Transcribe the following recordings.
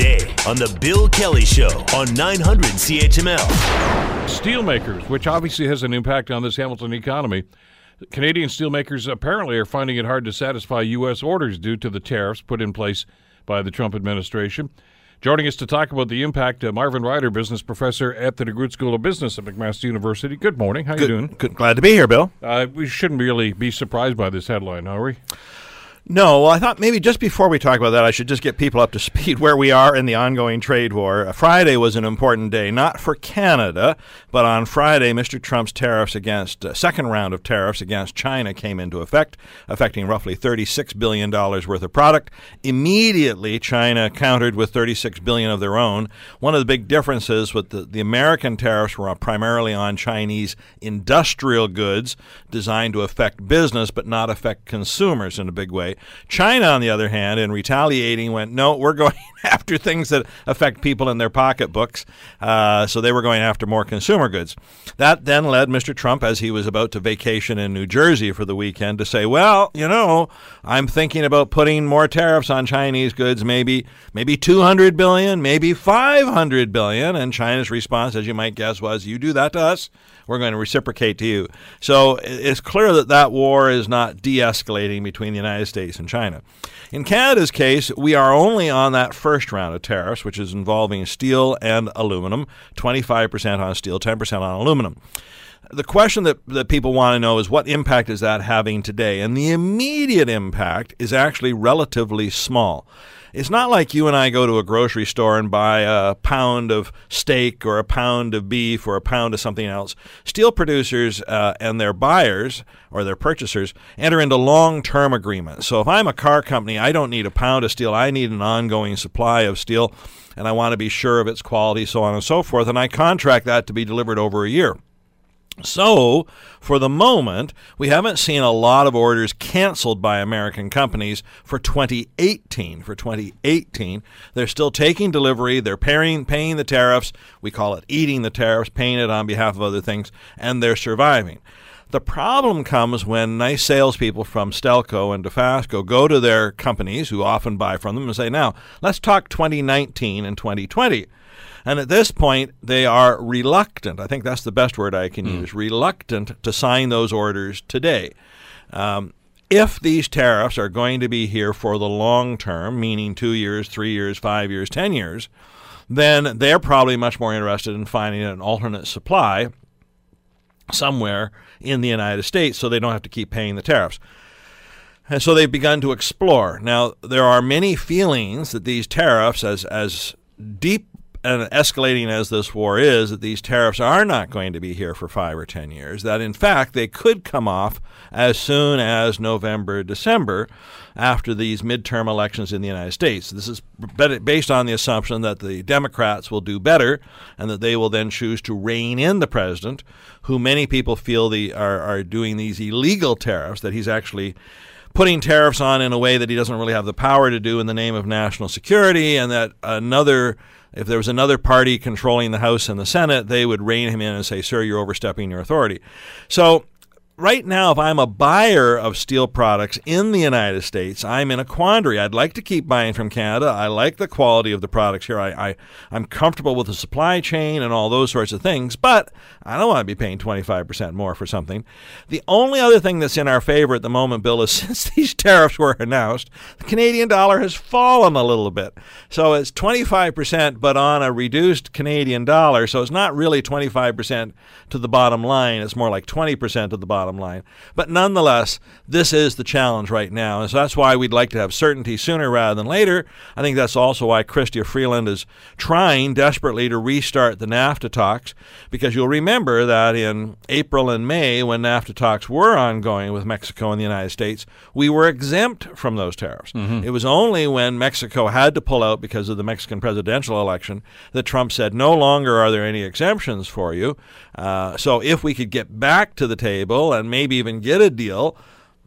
today on The Bill Kelly Show on 900 CHML. Steelmakers, which obviously has an impact on this Hamilton economy. Canadian steelmakers apparently are finding it hard to satisfy U.S. orders due to the tariffs put in place by the Trump administration. Joining us to talk about the impact, uh, Marvin Ryder, business professor at the DeGroote School of Business at McMaster University. Good morning. How good, you doing? Good, glad to be here, Bill. Uh, we shouldn't really be surprised by this headline, are we? No, well, I thought maybe just before we talk about that, I should just get people up to speed where we are in the ongoing trade war. Uh, Friday was an important day, not for Canada, but on Friday, Mr. Trump's tariffs against, uh, second round of tariffs against China came into effect, affecting roughly $36 billion worth of product. Immediately, China countered with 36 billion of their own. One of the big differences with the, the American tariffs were primarily on Chinese industrial goods designed to affect business but not affect consumers in a big way. China, on the other hand, in retaliating, went, no, we're going after things that affect people in their pocketbooks. Uh, so they were going after more consumer goods. That then led Mr. Trump, as he was about to vacation in New Jersey for the weekend, to say, well, you know, I'm thinking about putting more tariffs on Chinese goods, maybe maybe 200 billion, maybe 500 billion. And China's response, as you might guess, was, you do that to us, we're going to reciprocate to you. So it's clear that that war is not de escalating between the United States and China. In Canada's case, we are only on that first round of tariffs, which is involving steel and aluminum 25% on steel, 10% on aluminum the question that, that people want to know is what impact is that having today? And the immediate impact is actually relatively small. It's not like you and I go to a grocery store and buy a pound of steak or a pound of beef or a pound of something else. Steel producers uh, and their buyers or their purchasers enter into long term agreements. So if I'm a car company, I don't need a pound of steel, I need an ongoing supply of steel, and I want to be sure of its quality, so on and so forth. And I contract that to be delivered over a year. So, for the moment, we haven't seen a lot of orders canceled by American companies for 2018. For 2018, they're still taking delivery, they're paying, paying the tariffs. We call it eating the tariffs, paying it on behalf of other things, and they're surviving. The problem comes when nice salespeople from Stelco and Dofasco go to their companies, who often buy from them, and say, Now, let's talk 2019 and 2020. And at this point, they are reluctant. I think that's the best word I can mm. use reluctant to sign those orders today. Um, if these tariffs are going to be here for the long term, meaning two years, three years, five years, ten years, then they're probably much more interested in finding an alternate supply somewhere in the United States so they don't have to keep paying the tariffs. And so they've begun to explore. Now, there are many feelings that these tariffs, as, as deep and escalating as this war is, that these tariffs are not going to be here for five or ten years, that in fact they could come off as soon as November, December, after these midterm elections in the United States. This is based on the assumption that the Democrats will do better and that they will then choose to rein in the president, who many people feel the, are, are doing these illegal tariffs, that he's actually putting tariffs on in a way that he doesn't really have the power to do in the name of national security, and that another if there was another party controlling the House and the Senate, they would rein him in and say, Sir, you're overstepping your authority. So right now, if I'm a buyer of steel products in the United States, I'm in a quandary. I'd like to keep buying from Canada. I like the quality of the products here. I, I, I'm comfortable with the supply chain and all those sorts of things, but I don't want to be paying 25% more for something. The only other thing that's in our favor at the moment, Bill, is since these tariffs were announced, the Canadian dollar has fallen a little bit. So it's 25%, but on a reduced Canadian dollar. So it's not really 25% to the bottom line. It's more like 20% to the bottom bottom line. But nonetheless, this is the challenge right now. And so that's why we'd like to have certainty sooner rather than later. I think that's also why Chrystia Freeland is trying desperately to restart the NAFTA talks, because you'll remember that in April and May, when NAFTA talks were ongoing with Mexico and the United States, we were exempt from those tariffs. Mm-hmm. It was only when Mexico had to pull out because of the Mexican presidential election that Trump said, no longer are there any exemptions for you. Uh, so if we could get back to the table and maybe even get a deal,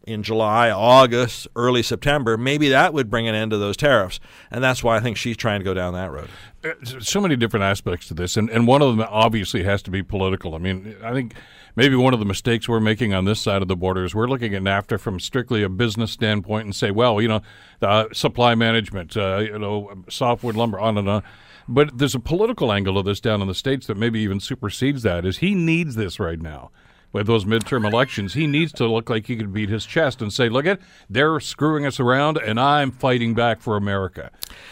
in July, August, early September, maybe that would bring an end to those tariffs. And that's why I think she's trying to go down that road. Uh, so many different aspects to this, and, and one of them obviously has to be political. I mean, I think maybe one of the mistakes we're making on this side of the border is we're looking at NAFTA from strictly a business standpoint and say, well, you know, uh, supply management, uh, you know, softwood lumber, on and on. But there's a political angle of this down in the states that maybe even supersedes that. Is he needs this right now? With those midterm elections. He needs to look like he can beat his chest and say, "Look at they're screwing us around, and I'm fighting back for America."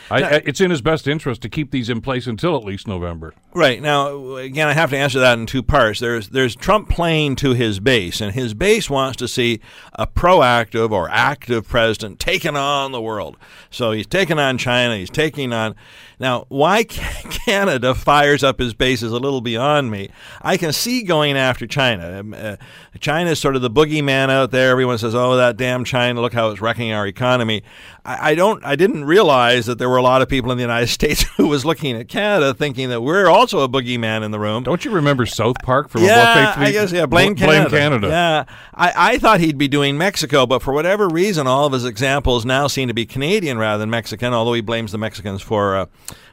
I, I, it's in his best interest to keep these in place until at least November. Right now, again, I have to answer that in two parts. There's there's Trump playing to his base, and his base wants to see a proactive or active president taking on the world. So he's taking on China. He's taking on now, why Canada fires up his base is a little beyond me. I can see going after China. Uh, China is sort of the boogeyman out there. Everyone says, "Oh, that damn China! Look how it's wrecking our economy." I, I don't. I didn't realize that there were a lot of people in the United States who was looking at Canada, thinking that we're also a boogeyman in the room. Don't you remember South Park from yeah, I guess yeah. Blame, blame Canada. Canada. Yeah, I, I thought he'd be doing Mexico, but for whatever reason, all of his examples now seem to be Canadian rather than Mexican. Although he blames the Mexicans for. Uh,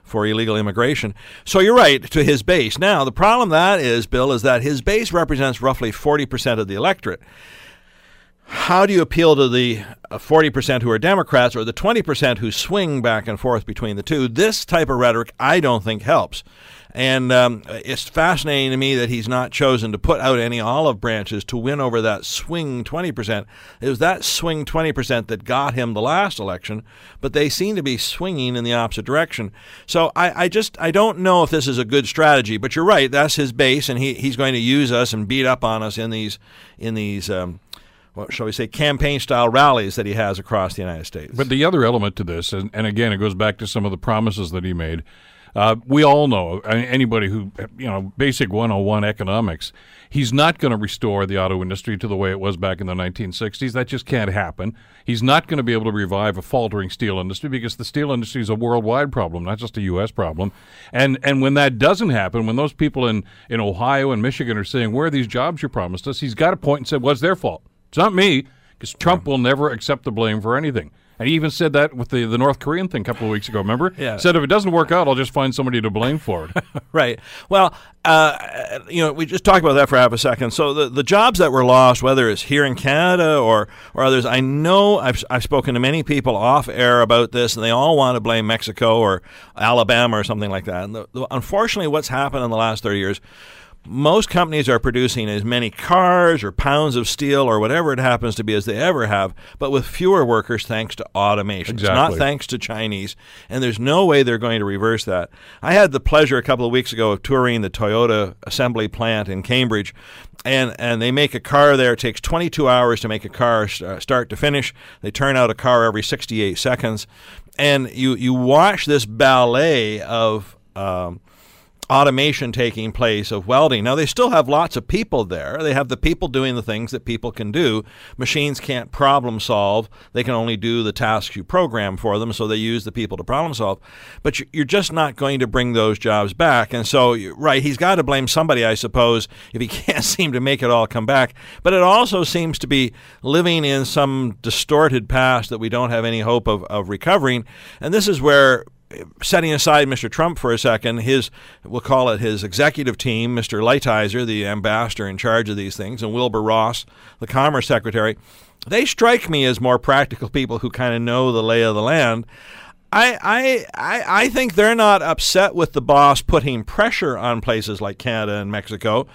for illegal immigration. So you're right to his base. Now, the problem that is, Bill, is that his base represents roughly 40% of the electorate. How do you appeal to the 40% uh, who are Democrats or the 20% who swing back and forth between the two? This type of rhetoric, I don't think helps. And um, it's fascinating to me that he's not chosen to put out any olive branches to win over that swing 20%. It was that swing 20% that got him the last election, but they seem to be swinging in the opposite direction. So I, I just I don't know if this is a good strategy. But you're right, that's his base, and he, he's going to use us and beat up on us in these in these. Um, what shall we say, campaign style rallies that he has across the United States. But the other element to this, and, and again, it goes back to some of the promises that he made. Uh, we all know anybody who you know basic 101 economics. He's not going to restore the auto industry to the way it was back in the 1960s. That just can't happen. He's not going to be able to revive a faltering steel industry because the steel industry is a worldwide problem, not just a U.S. problem. And and when that doesn't happen, when those people in in Ohio and Michigan are saying where are these jobs you promised us, he's got a point and said, "What's well, their fault? It's not me." Because Trump will never accept the blame for anything. And he even said that with the, the North Korean thing a couple of weeks ago, remember? Yeah. Said if it doesn't work out, I'll just find somebody to blame for it. right. Well, uh, you know, we just talked about that for half a second. So the, the jobs that were lost, whether it's here in Canada or, or others, I know I've, I've spoken to many people off air about this, and they all want to blame Mexico or Alabama or something like that. And the, the, unfortunately, what's happened in the last 30 years most companies are producing as many cars or pounds of steel or whatever it happens to be as they ever have, but with fewer workers thanks to automation. Exactly. It's not thanks to Chinese, and there's no way they're going to reverse that. I had the pleasure a couple of weeks ago of touring the Toyota assembly plant in Cambridge, and and they make a car there. It takes 22 hours to make a car uh, start to finish. They turn out a car every 68 seconds, and you you watch this ballet of um, automation taking place of welding. Now, they still have lots of people there. They have the people doing the things that people can do. Machines can't problem solve, they can only do the tasks you program for them, so they use the people to problem solve. But you're just not going to bring those jobs back. And so, right, he's got to blame somebody, I suppose, if he can't seem to make it all come back. But it also seems to be living in some distorted past that we don't have any hope of, of recovering. And this is where setting aside Mr. Trump for a second, his we'll call it his executive team, Mr. Lighthizer, the ambassador in charge of these things, and Wilbur Ross, the Commerce Secretary, they strike me as more practical people who kind of know the lay of the land. I, I, I, I think they're not upset with the boss putting pressure on places like Canada and Mexico.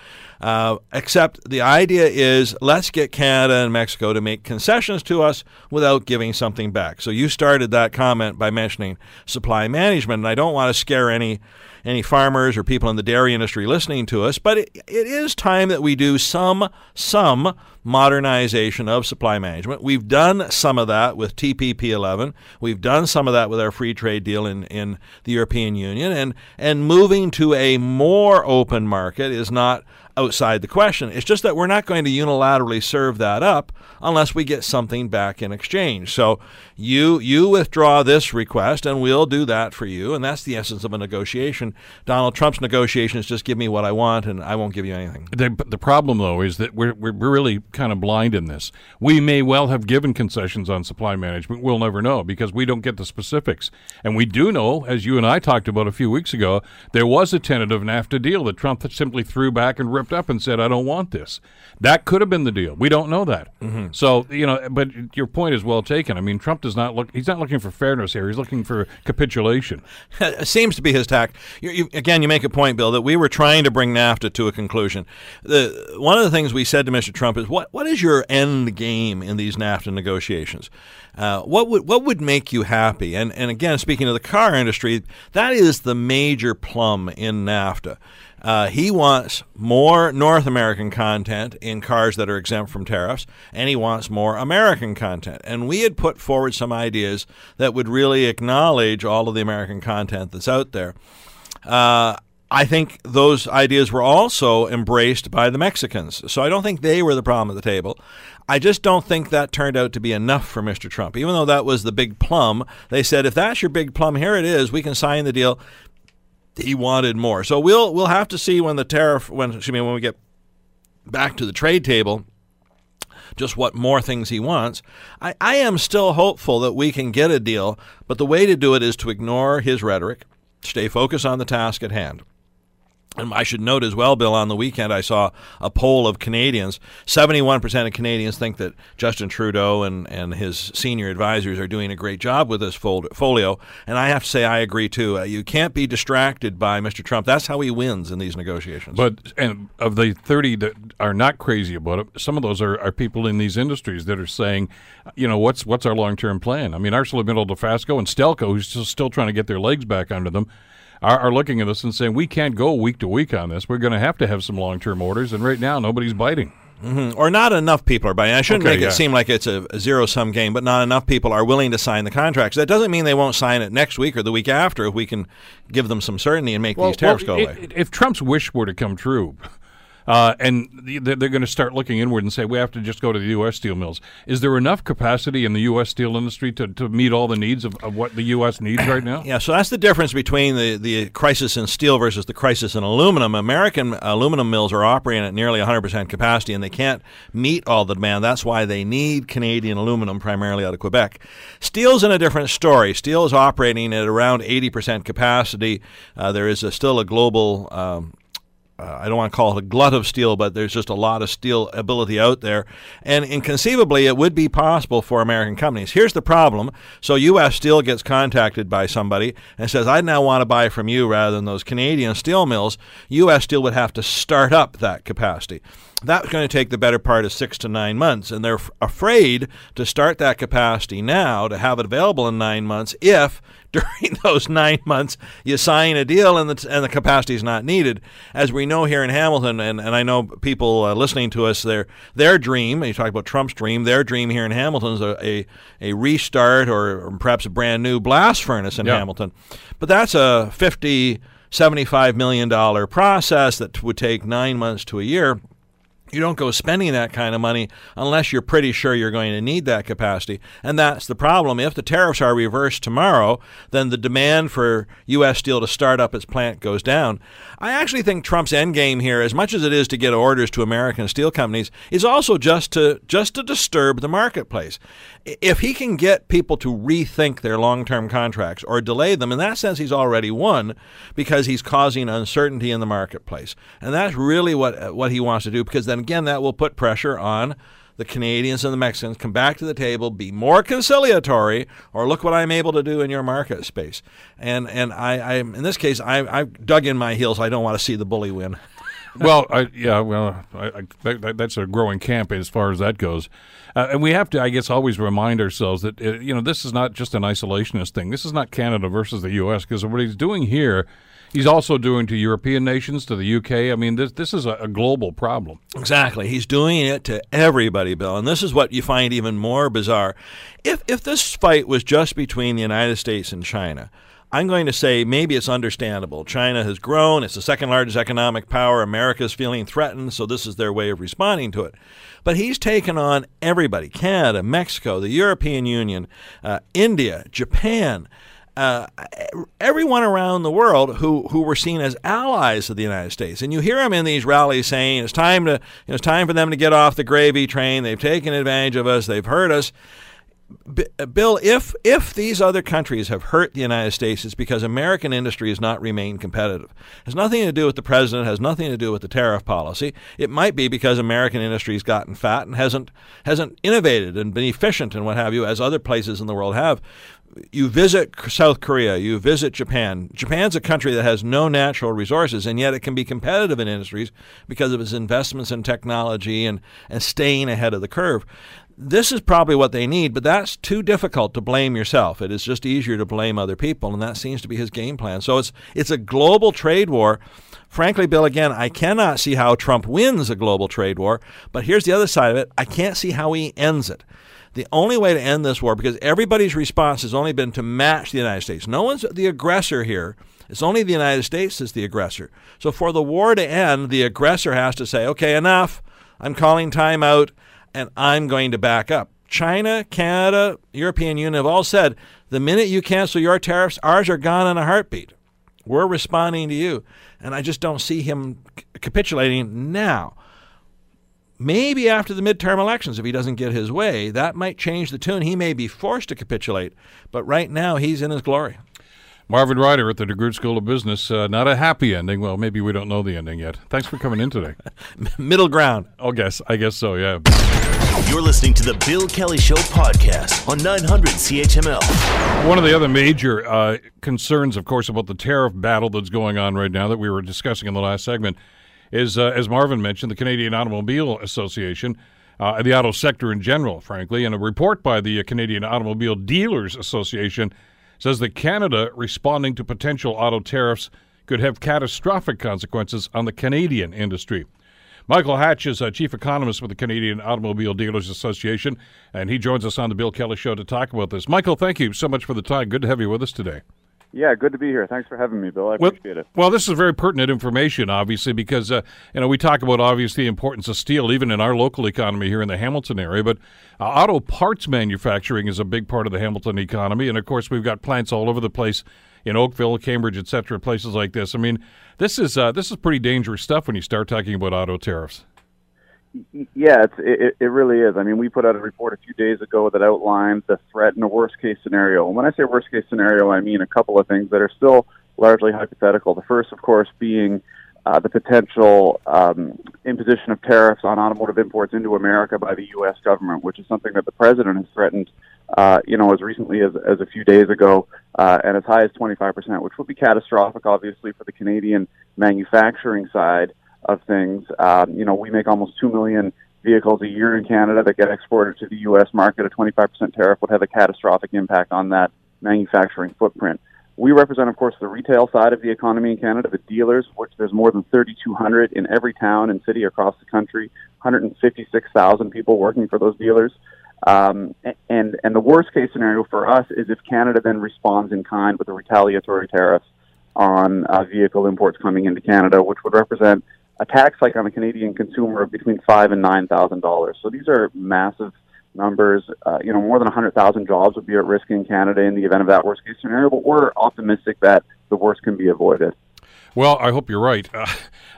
Uh, except the idea is let's get Canada and Mexico to make concessions to us without giving something back. So you started that comment by mentioning supply management, and I don't want to scare any any farmers or people in the dairy industry listening to us, but it, it is time that we do some some modernization of supply management. We've done some of that with TPP 11. We've done some of that with our free trade deal in, in the European Union, and and moving to a more open market is not outside the question. It's just that we're not going to unilaterally serve that up unless we get something back in exchange. So you you withdraw this request and we'll do that for you and that's the essence of a negotiation. Donald Trump's negotiation is just give me what I want and I won't give you anything. The, the problem though is that we're we're really kind of blind in this. We may well have given concessions on supply management. We'll never know because we don't get the specifics. And we do know as you and I talked about a few weeks ago, there was a tentative NAFTA deal that Trump simply threw back and ripped up and said I don't want this. That could have been the deal. We don't know that. Mm-hmm. So, you know, but your point is well taken. I mean, Trump does not look. He's not looking for fairness here. He's looking for capitulation. it seems to be his tact. You, you, again, you make a point, Bill, that we were trying to bring NAFTA to a conclusion. The, one of the things we said to Mr. Trump is, "What what is your end game in these NAFTA negotiations? Uh, what would what would make you happy?" And and again, speaking of the car industry, that is the major plum in NAFTA. Uh, he wants more North American content in cars that are exempt from tariffs, and he wants more American content. And we had put forward some ideas that would really acknowledge all of the American content that's out there. Uh, I think those ideas were also embraced by the Mexicans. So I don't think they were the problem at the table. I just don't think that turned out to be enough for Mr. Trump. Even though that was the big plum, they said, if that's your big plum, here it is. We can sign the deal he wanted more. So we'll we'll have to see when the tariff when excuse me when we get back to the trade table just what more things he wants. I, I am still hopeful that we can get a deal, but the way to do it is to ignore his rhetoric, stay focused on the task at hand. And I should note as well, Bill, on the weekend I saw a poll of Canadians. 71% of Canadians think that Justin Trudeau and, and his senior advisors are doing a great job with this folio. And I have to say, I agree too. Uh, you can't be distracted by Mr. Trump. That's how he wins in these negotiations. But and of the 30 that are not crazy about it, some of those are, are people in these industries that are saying, you know, what's what's our long term plan? I mean, ArcelorMittal, Dofasco, and Stelco, who's still, still trying to get their legs back under them are, are looking at this and saying we can't go week to week on this. We're going to have to have some long term orders, and right now nobody's biting. Mm-hmm. Or not enough people are buying. I shouldn't okay, make yeah. it seem like it's a, zero sum game, but not enough people are willing to sign the contracts. That doesn't mean they won't sign it next week or the week after if we can give them some certainty and make well, these tariffs well, go away. If Trump's wish were to come true, uh, and they're going to start looking inward and say we have to just go to the U.S. steel mills. Is there enough capacity in the U.S. steel industry to, to meet all the needs of, of what the U.S. needs right now? Yeah, so that's the difference between the, the crisis in steel versus the crisis in aluminum. American aluminum mills are operating at nearly 100% capacity, and they can't meet all the demand. That's why they need Canadian aluminum, primarily out of Quebec. Steel's in a different story. Steel is operating at around 80% capacity. Uh, there is a, still a global um, uh, I don't want to call it a glut of steel, but there's just a lot of steel ability out there. And inconceivably, it would be possible for American companies. Here's the problem. So U.S. Steel gets contacted by somebody and says, I now want to buy from you rather than those Canadian steel mills. U.S. Steel would have to start up that capacity. That's going to take the better part of six to nine months. And they're f- afraid to start that capacity now to have it available in nine months if during those nine months you sign a deal and the, and the capacity is not needed. As we know here in Hamilton, and, and I know people uh, listening to us, their their dream, you talk about Trump's dream, their dream here in Hamilton is a, a, a restart or, perhaps a brand new blast furnace in Hamilton. But that's a 50, 75 million dollar process that would take nine months to a year you don't go spending that kind of money unless you're pretty sure you're going to need that capacity. And that's the problem. If the tariffs are reversed tomorrow, then the demand for U.S. Steel to start up its plant goes down. I actually think Trump's endgame here, as much as it is to get orders to American steel companies, is also just to just to disturb the marketplace. If he can get people to rethink their long-term contracts or delay them, in that sense, he's already won because he's causing uncertainty in the marketplace, and that's really what what he wants to do. Because then again, that will put pressure on the Canadians and the Mexicans come back to the table, be more conciliatory, or look what I'm able to do in your market space. And and I, I in this case, I, I dug in my heels. I don't want to see the bully win. well, I, yeah, well, I, I, that, that's a growing camp as far as that goes, uh, and we have to, I guess, always remind ourselves that uh, you know this is not just an isolationist thing. This is not Canada versus the U.S. because what he's doing here He's also doing to European nations, to the UK. I mean, this this is a, a, global problem. Exactly. He's doing it to everybody, Bill. And this is what you find even more bizarre. If if this fight was just between the United States and China, I'm going to say maybe it's understandable. China has grown, it's the second largest economic power. America is feeling threatened, so this is their way of responding to it. But he's taken on everybody Canada, Mexico, the European Union, uh, India, Japan. Uh, everyone around the world who, who were seen as allies of the United States, and you hear them in these rallies saying it's time to you know, it's time for them to get off the gravy train. They've taken advantage of us. They've hurt us. Uh, Bill, if if these other countries have hurt the United States, it's because American industry has not remained competitive. It has nothing to do with the president. Has nothing to do with the tariff policy. It might be because American industry has gotten fat and hasn't hasn't innovated and been efficient and what have you, as other places in the world have. You visit South Korea, you visit Japan. Japan's a country that has no natural resources, and yet it can be competitive in industries because of its investments in technology and, and staying ahead of the curve this is probably what they need, but that's too difficult to blame yourself. It is just easier to blame other people, and that seems to be his game plan. So it's it's a global trade war. Frankly, Bill, again, I cannot see how Trump wins a global trade war, but here's the other side of it. I can't see how he ends it. The only way to end this war, because everybody's response has only been to match the United States. No one's the aggressor here. It's only the United States that's the aggressor. So for the war to end, the aggressor has to say, okay, enough. I'm calling time out and I'm going to back up. China, Canada, European Union have all said the minute you cancel your tariffs, ours are gone in a heartbeat. We're responding to you. And I just don't see him capitulating now. Maybe after the midterm elections, if he doesn't get his way, that might change the tune. He may be forced to capitulate, but right now he's in his glory. Marvin Ryder at the DeGroote School of Business. Uh, not a happy ending. Well, maybe we don't know the ending yet. Thanks for coming in today. Middle ground. Oh, guess I guess so. Yeah. You're listening to the Bill Kelly Show podcast on 900 CHML. One of the other major uh, concerns, of course, about the tariff battle that's going on right now that we were discussing in the last segment is, uh, as Marvin mentioned, the Canadian Automobile Association. Uh, the auto sector in general, frankly, and a report by the Canadian Automobile Dealers Association says that Canada responding to potential auto tariffs could have catastrophic consequences on the Canadian industry. Michael Hatch is a chief economist with the Canadian Automobile Dealers Association, and he joins us on the Bill Kelly Show to talk about this. Michael, thank you so much for the time. Good to have you with us today. Yeah, good to be here. Thanks for having me, Bill. I well, appreciate it. Well, this is very pertinent information, obviously, because uh, you know we talk about obviously the importance of steel, even in our local economy here in the Hamilton area. But uh, auto parts manufacturing is a big part of the Hamilton economy, and of course we've got plants all over the place in Oakville, Cambridge, etc., places like this. I mean, this is uh, this is pretty dangerous stuff when you start talking about auto tariffs. Yeah, it's, it, it really is. I mean, we put out a report a few days ago that outlines the threat in a worst case scenario. And when I say worst case scenario, I mean a couple of things that are still largely hypothetical. The first, of course, being uh, the potential um, imposition of tariffs on automotive imports into America by the U.S. government, which is something that the president has threatened, uh, you know, as recently as, as a few days ago, uh, and as high as 25%, which would be catastrophic, obviously, for the Canadian manufacturing side of things. Um, you know, we make almost 2 million vehicles a year in Canada that get exported to the U.S. market. A 25% tariff would have a catastrophic impact on that manufacturing footprint. We represent, of course, the retail side of the economy in Canada, the dealers, which there's more than 3,200 in every town and city across the country, 156,000 people working for those dealers. Um, and, and the worst case scenario for us is if Canada then responds in kind with a retaliatory tariff on uh, vehicle imports coming into Canada, which would represent a tax hike on the Canadian consumer of between five and nine thousand dollars. So these are massive numbers. Uh, you know, more than hundred thousand jobs would be at risk in Canada in the event of that worst case scenario. But we're optimistic that the worst can be avoided. Well, I hope you're right. Uh,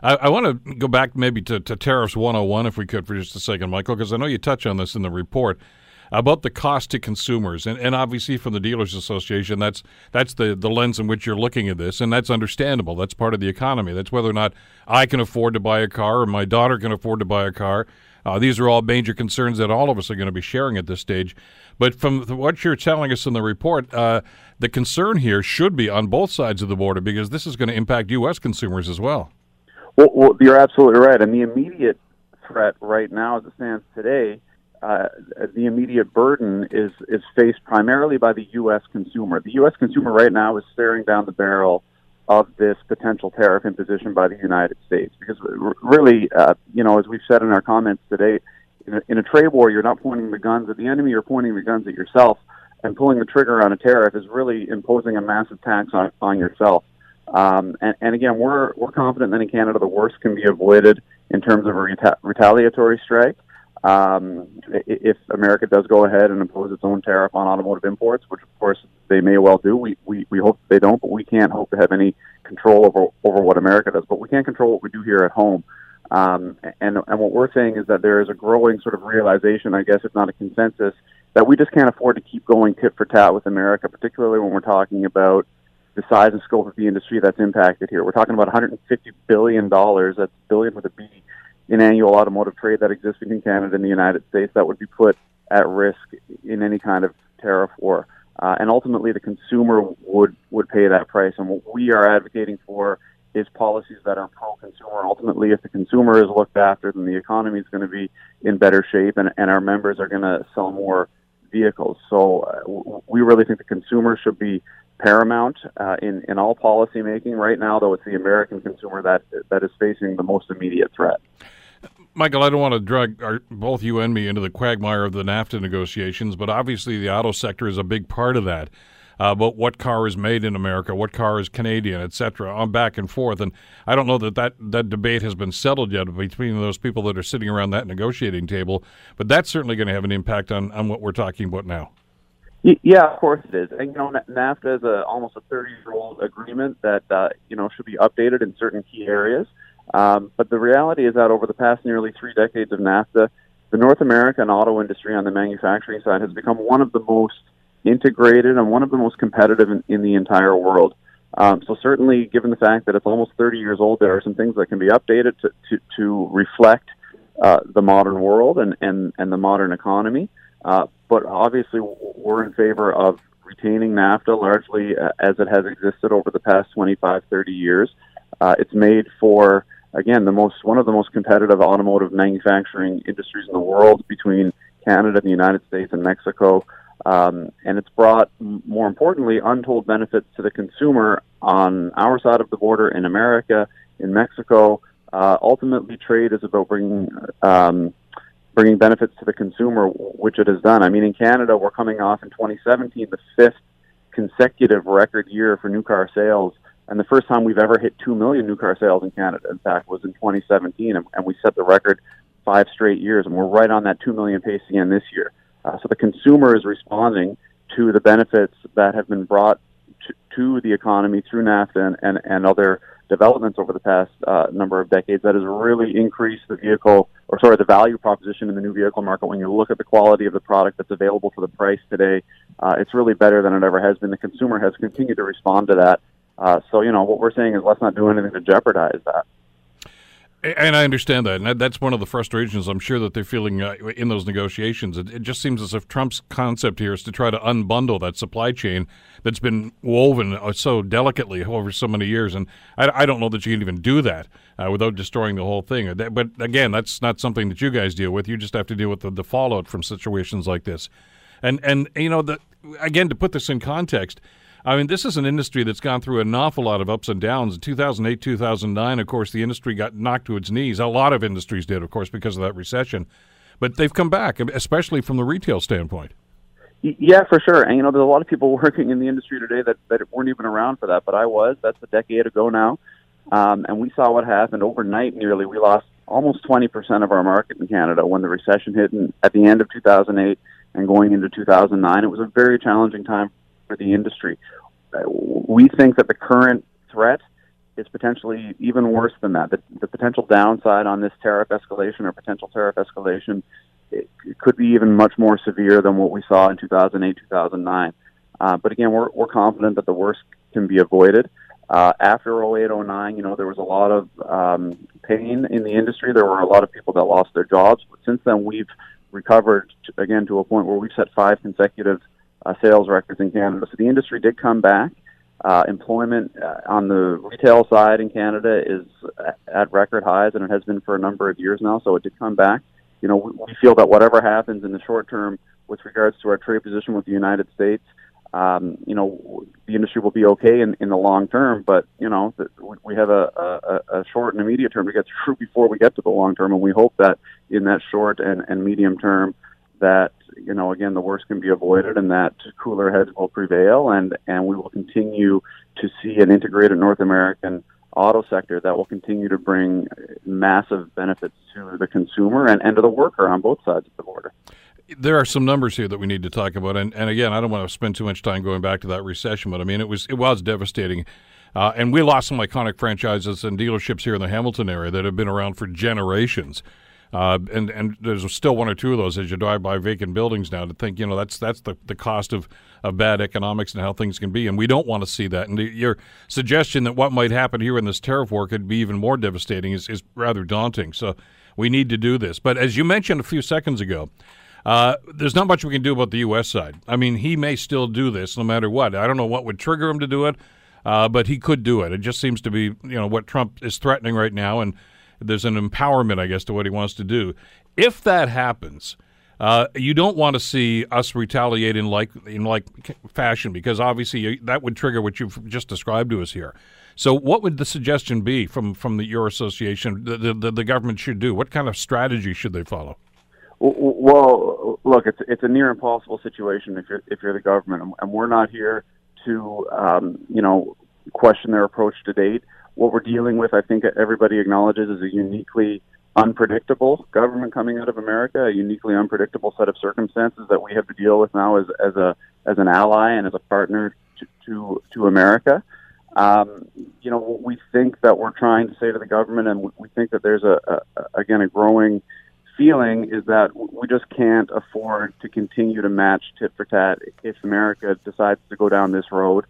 I, I want to go back maybe to, to tariffs 101, if we could, for just a second, Michael, because I know you touch on this in the report about the cost to consumers, and, and obviously from the dealers association, that's that's the the lens in which you're looking at this, and that's understandable. That's part of the economy. That's whether or not I can afford to buy a car or my daughter can afford to buy a car. Uh, these are all major concerns that all of us are going to be sharing at this stage. But from what you're telling us in the report, uh, the concern here should be on both sides of the border because this is going to impact U.S. consumers as well. Well, well you're absolutely right. And the immediate threat right now, as it stands today, uh, the immediate burden is is faced primarily by the U.S. consumer. The U.S. consumer right now is staring down the barrel of this potential tariff imposition by the United States, because really, uh, you know, as we've said in our comments today, in a, in a trade war, you're not pointing the guns at the enemy; you're pointing the guns at yourself. and pulling the trigger on a tariff is really imposing a massive tax on, on yourself. Um, and, and again, we're, we're confident that in Canada the worst can be avoided in terms of a reta- retaliatory strike. Um, if America does go ahead and impose its own tariff on automotive imports, which of course they may well do, we, we, we hope they don't, but we can't hope to have any control over, over what America does. But we can't control what we do here at home. Um, and, and what we're saying is that there is a growing sort of realization, I guess, if not a consensus, that we just can't afford to keep going tit for tat with America, particularly when we're talking about the size and scope of the industry that's impacted here. We're talking about 150 billion dollars. That's billion with a B in annual automotive trade that exists between Canada and the United States that would be put at risk in any kind of tariff war. Uh, and ultimately, the consumer would would pay that price. And what we are advocating for is policies that are pro-consumer. Ultimately, if the consumer is looked after, then the economy is going to be in better shape, and, and our members are going to sell more vehicles. So uh, we really think the consumer should be paramount uh, in in all policy making. Right now, though, it's the American consumer that that is facing the most immediate threat. Michael, I don't want to drag our, both you and me into the quagmire of the NAFTA negotiations, but obviously the auto sector is a big part of that. Uh, but what car is made in America, what car is Canadian, etc. On back and forth, and I don't know that, that that debate has been settled yet between those people that are sitting around that negotiating table. But that's certainly going to have an impact on on what we're talking about now. Yeah, of course it is. And you know, NAFTA is a, almost a 30-year-old agreement that uh, you know should be updated in certain key areas. Um, but the reality is that over the past nearly three decades of NAFTA, the North American auto industry on the manufacturing side has become one of the most integrated and one of the most competitive in, in the entire world. Um, so certainly, given the fact that it's almost 30 years old, there are some things that can be updated to, to, to reflect uh, the modern world and, and, and the modern economy. Uh, but obviously, we're in favor of retaining NAFTA largely uh, as it has existed over the past 25, 30 years. Uh, it's made for again the most one of the most competitive automotive manufacturing industries in the world between Canada, the United States, and Mexico. Um, and it's brought, more importantly, untold benefits to the consumer on our side of the border in America, in Mexico. Uh, ultimately, trade is about bringing um, bringing benefits to the consumer, which it has done. I mean, in Canada, we're coming off in 2017 the fifth consecutive record year for new car sales, and the first time we've ever hit two million new car sales in Canada, in fact, was in 2017, and, and we set the record five straight years, and we're right on that two million pace again this year. Uh, so the consumer is responding to the benefits that have been brought to, to the economy through NAFTA and, and, and other developments over the past uh, number of decades that has really increased the vehicle, or sorry, the value proposition in the new vehicle market. When you look at the quality of the product that's available for the price today, uh, it's really better than it ever has been. The consumer has continued to respond to that. Uh, so, you know, what we're saying is let's not do anything to jeopardize that. And I understand that, and that's one of the frustrations I'm sure that they're feeling uh, in those negotiations. It, it, just seems as if Trump's concept here is to try to unbundle that supply chain that's been woven uh, so delicately over so many years, and I, I don't know that you can even do that uh, without destroying the whole thing. But again, that's not something that you guys deal with. You just have to deal with the, the fallout from situations like this. And and you know, the, again, to put this in context I mean, this is an industry that's gone through an awful lot of ups and downs. In 2008, 2009, of course, the industry got knocked to its knees. A lot of industries did, of course, because of that recession. But they've come back, especially from the retail standpoint. Yeah, for sure. And you know, there's a lot of people working in the industry today that that weren't even around for that, but I was. That's a decade ago now, um, and we saw what happened overnight. Nearly, we lost almost 20% of our market in Canada when the recession hit at the end of 2008 and going into 2009. It was a very challenging time for the industry. Uh, we think that the current threat is potentially even worse than that. The, the potential downside on this tariff escalation or potential tariff escalation it, it could be even much more severe than what we saw in 2008, 2009. Uh, but again, we're, we're confident that the worst can be avoided. Uh, after 08, 09, you know, there was a lot of um, pain in the industry. There were a lot of people that lost their jobs. But since then, we've recovered, to, again, to a point where we've set five consecutive uh, sales records in Canada. So the industry did come back. Uh, employment uh, on the retail side in Canada is at record highs, and it has been for a number of years now. So it did come back. You know, we, feel that whatever happens in the short term with regards to our trade position with the United States, um, you know, the industry will be okay in, in the long term. But you know, we have a, a, a short and immediate term to get through before we get to the long term, and we hope that in that short and, and medium term, that you know, again, the worst can be avoided, and that cooler heads will prevail, and and we will continue to see an integrated North American auto sector that will continue to bring massive benefits to the consumer and, and to the worker on both sides of the border. There are some numbers here that we need to talk about, and, and again, I don't want to spend too much time going back to that recession, but I mean, it was it was devastating, uh, and we lost some iconic franchises and dealerships here in the Hamilton area that have been around for generations. Uh, and and there's still one or two of those as you drive by vacant buildings now to think you know that's that's the, the cost of, of bad economics and how things can be and we don't want to see that and the, your suggestion that what might happen here in this tariff war could be even more devastating is, is rather daunting so we need to do this but as you mentioned a few seconds ago uh, there's not much we can do about the U.S. side. I mean, he may still do this no matter what. I don't know what would trigger him to do it, uh, but he could do it. It just seems to be, you know, what Trump is threatening right now, and there's an empowerment, I guess, to what he wants to do. If that happens, uh, you don't want to see us retaliate in like in like fashion because obviously that would trigger what you've just described to us here. So, what would the suggestion be from from the, your association the, the, the government should do? What kind of strategy should they follow? Well, look, it's it's a near impossible situation if you're if you're the government, and we're not here to um, you know question their approach to date what we're dealing with, I think everybody acknowledges, is a uniquely unpredictable government coming out of America, a uniquely unpredictable set of circumstances that we have to deal with now as, as a as an ally and as a partner to to, to America. Um, you know, we think that we're trying to say to the government, and we think that there's a, a again a growing feeling is that we just can't afford to continue to match tit for tat if America decides to go down this road.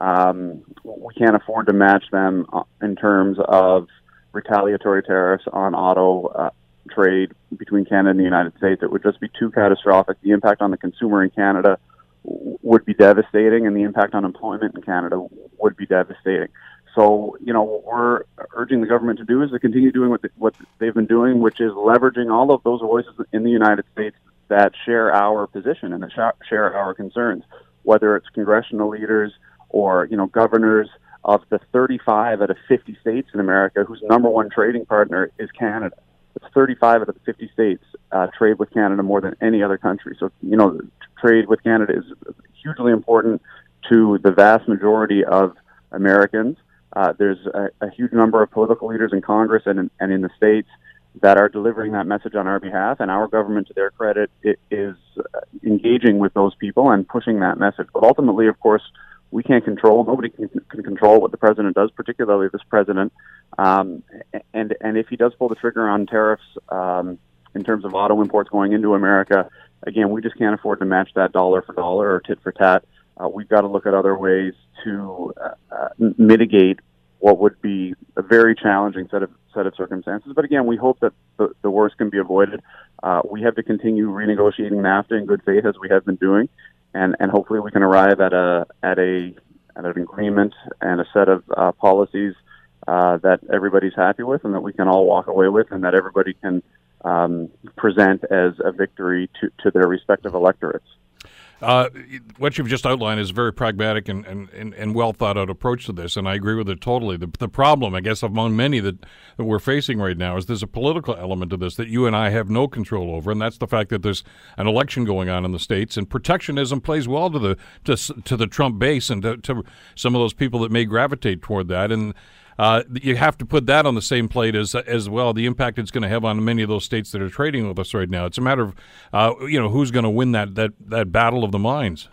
Um, we can't afford to match them uh, in terms of retaliatory tariffs on auto uh, trade between Canada and the United States. It would just be too catastrophic. The impact on the consumer in Canada would be devastating, and the impact on employment in Canada would be devastating. So, you know, what we're urging the government to do is to continue doing what, the, what they've been doing, which is leveraging all of those voices in the United States that share our position and that share our concerns, whether it's congressional leaders, or you know governors of the 35 out of 50 states in America whose number one trading partner is Canada. It's 35 out of the 50 states uh, trade with Canada more than any other country. So you know, trade with Canada is hugely important to the vast majority of Americans. Uh, there's a, a huge number of political leaders in Congress and in, and in the states that are delivering that message on our behalf, and our government, to their credit, is uh, engaging with those people and pushing that message. But ultimately, of course, we can't control. Nobody can, can control what the president does, particularly this president. Um, and and if he does pull the trigger on tariffs um, in terms of auto imports going into America, again, we just can't afford to match that dollar for dollar or tit for tat. Uh, we've got to look at other ways to uh, uh, mitigate what would be a very challenging set of set of circumstances. But again, we hope that the, the worst can be avoided. Uh, we have to continue renegotiating NAFTA in good faith as we have been doing and and hopefully we can arrive at a at a at an agreement and a set of uh, policies uh, that everybody's happy with and that we can all walk away with and that everybody can um, present as a victory to, to their respective electorates. Uh, what you've just outlined is a very pragmatic and, and, and, well thought out approach to this, and I agree with it totally. The, the problem, I guess, among many that, that we're facing right now is there's a political element to this that you and I have no control over, and that's the fact that there's an election going on in the states, and protectionism plays well to the to, to the Trump base and to, to some of those people that may gravitate toward that, and uh, you have to put that on the same plate as as well. The impact it's going to have on many of those states that are trading with us right now. It's a matter of uh, you know who's going to win that that that battle of the minds.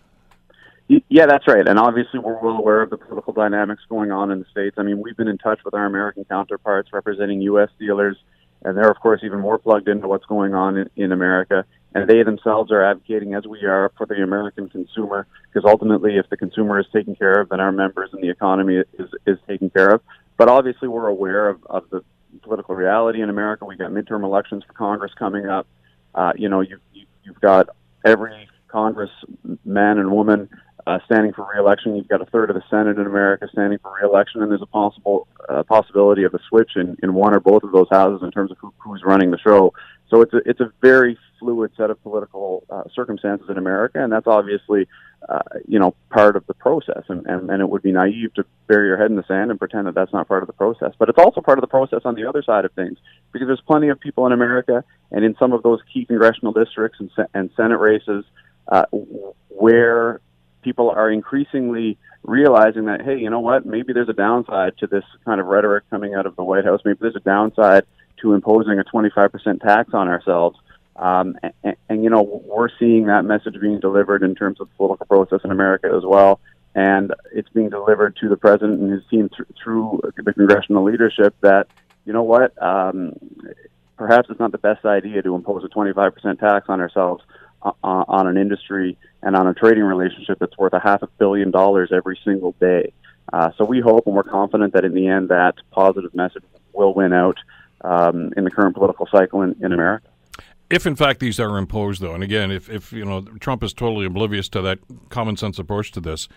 Yeah, that's right. And obviously, we're well aware of the political dynamics going on in the states. I mean, we've been in touch with our American counterparts representing U.S. dealers, and they're of course even more plugged into what's going on in, in America. And they themselves are advocating, as we are, for the American consumer, because ultimately, if the consumer is taken care of, then our members and the economy is is taken care of. But obviously, we're aware of, of the political reality in America. We've got midterm elections for Congress coming up. Uh, you know, you, you, you've got every Congress man and woman uh, standing for reelection. You've got a third of the Senate in America standing for reelection, and there's a possible uh, possibility of a switch in, in one or both of those houses in terms of who, who's running the show. So it's a, it's a very fluid set of political uh, circumstances in America, and that's obviously uh, you know, part of the process, and, and and it would be naive to bury your head in the sand and pretend that that's not part of the process. But it's also part of the process on the other side of things, because there's plenty of people in America, and in some of those key congressional districts and, and Senate races, uh, where people are increasingly realizing that, hey, you know what? Maybe there's a downside to this kind of rhetoric coming out of the White House. Maybe there's a downside to imposing a 25% tax on ourselves. Um, and, and, you know, we're seeing that message being delivered in terms of the political process in America as well. And it's being delivered to the president and his team th- through the congressional leadership that, you know what, um, perhaps it's not the best idea to impose a 25% tax on ourselves uh, on an industry and on a trading relationship that's worth a half a billion dollars every single day. Uh, so we hope and we're confident that in the end that positive message will win out um, in the current political cycle in, in America. If in fact these are imposed, though, and again, if, if you know Trump is totally oblivious to that common sense approach to this,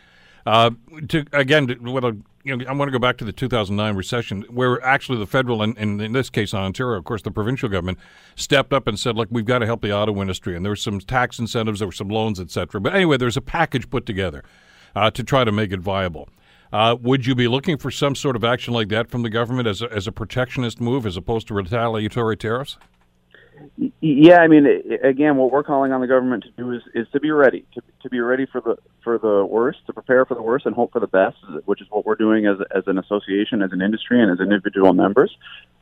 uh, to again, whether you know, I want to go back to the 2009 recession, where actually the federal and, and, in this case Ontario, of course, the provincial government stepped up and said, "Look, we've got to help the auto industry," and there were some tax incentives, there were some loans, etc. But anyway, there's a package put together uh, to try to make it viable. Uh, would you be looking for some sort of action like that from the government as a, as a protectionist move, as opposed to retaliatory tariffs? Yeah, I mean, again, what we're calling on the government to do is, is to be ready, to, to be ready for the for the worst, to prepare for the worst, and hope for the best, which is what we're doing as as an association, as an industry, and as individual members.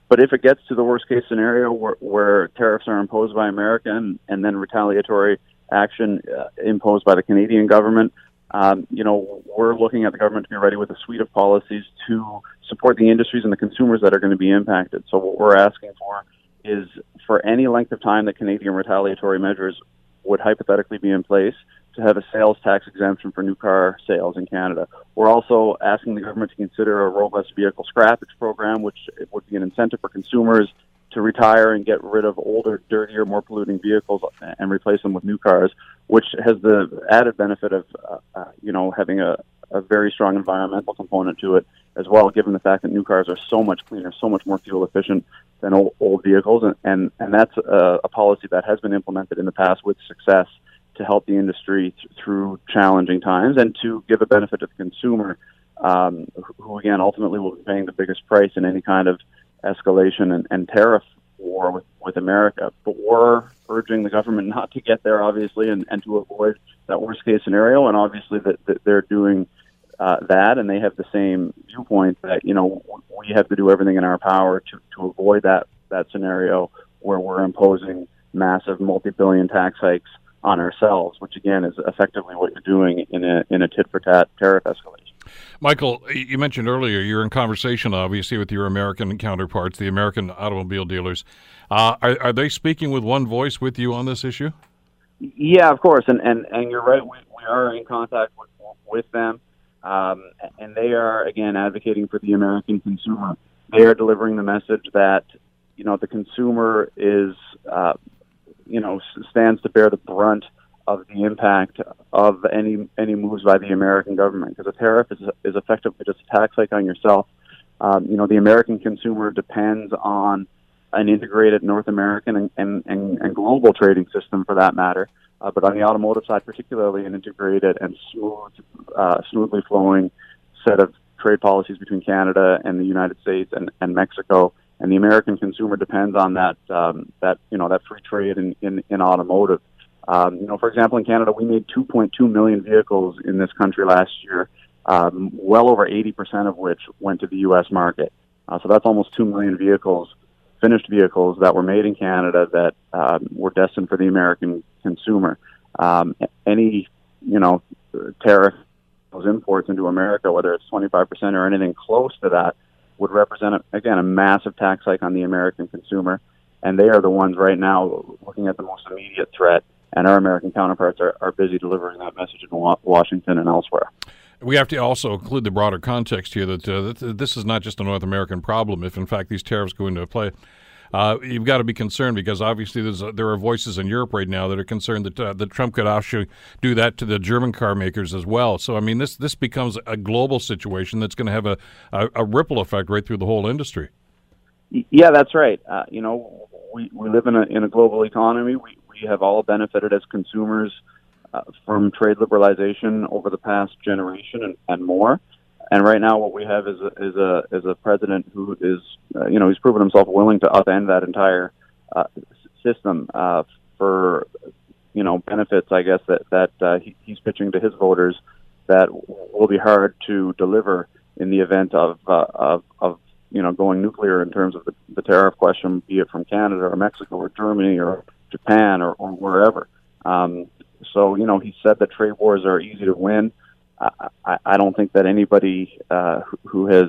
But if it gets to the worst case scenario where, where tariffs are imposed by America and, and then retaliatory action uh, imposed by the Canadian government, um, you know, we're looking at the government to be ready with a suite of policies to support the industries and the consumers that are going to be impacted. So what we're asking for is for any length of time that Canadian retaliatory measures would hypothetically be in place to have a sales tax exemption for new car sales in Canada. We're also asking the government to consider a robust vehicle scrappage program, which would be an incentive for consumers to retire and get rid of older, dirtier, more polluting vehicles and replace them with new cars, which has the added benefit of, uh, uh, you know, having a, a very strong environmental component to it as well, given the fact that new cars are so much cleaner, so much more fuel efficient than old, old vehicles, and and, and that's a, a policy that has been implemented in the past with success to help the industry th- through challenging times and to give a benefit to the consumer, um, who again ultimately will be paying the biggest price in any kind of escalation and, and tariff war with, with America. But we're urging the government not to get there, obviously, and, and to avoid that worst case scenario. And obviously, that, that they're doing uh, that, and they have the same viewpoint that you know we have to do everything in our power to, to avoid that that scenario where we're imposing massive multi-billion tax hikes on ourselves, which again is effectively what you're doing in a in a tit for tat tariff escalation. Michael, you mentioned earlier you're in conversation, obviously, with your American counterparts, the American automobile dealers. Uh, are, are, they speaking with one voice with you on this issue? Yeah, of course, and and, and you're right. We, we are in contact with with them, um, and they are again advocating for the American consumer. They are delivering the message that you know the consumer is uh, you know stands to bear the brunt of the impact of any any moves by the American government because a tariff is is effectively just a tax hike on yourself. Um, you know, the American consumer depends on an integrated North American and, and, and, and global trading system for that matter. Uh, but on the automotive side, particularly an integrated and smooth, uh, smoothly flowing set of trade policies between Canada and the United States and, and Mexico. And the American consumer depends on that um, that you know that free trade in, in, in automotive. Um, you know, for example, in Canada, we made 2.2 million vehicles in this country last year, um, well over 80% of which went to the U.S. market. Uh, so that's almost 2 million vehicles, finished vehicles that were made in Canada that um, were destined for the American consumer. Um, any, you know, tariff those imports into America, whether it's 25% or anything close to that, would represent, again, a massive tax hike on the American consumer. And they are the ones right now looking at the most immediate threat and our American counterparts are, are busy delivering that message in Washington and elsewhere. We have to also include the broader context here that, uh, that this is not just a North American problem. If in fact these tariffs go into play, uh, you've got to be concerned because obviously a, there are voices in Europe right now that are concerned that uh, that Trump could actually do that to the German car makers as well. So I mean, this this becomes a global situation that's going to have a, a, a, ripple effect right through the whole industry. Yeah, that's right. Uh, you know, we, we live in a in a global economy. We we have all benefited as consumers uh, from trade liberalization over the past generation and, and more. And right now, what we have is a, is a is a president who is, uh, you know, he's proven himself willing to upend that entire uh, system uh, for, you know, benefits. I guess that that uh, he, he's pitching to his voters that will be hard to deliver in the event of uh, of, of you know going nuclear in terms of the, the tariff question, be it from Canada or Mexico or Germany or Japan or, or wherever. Um, so you know, he said that trade wars are easy to win. I, I don't think that anybody uh, who has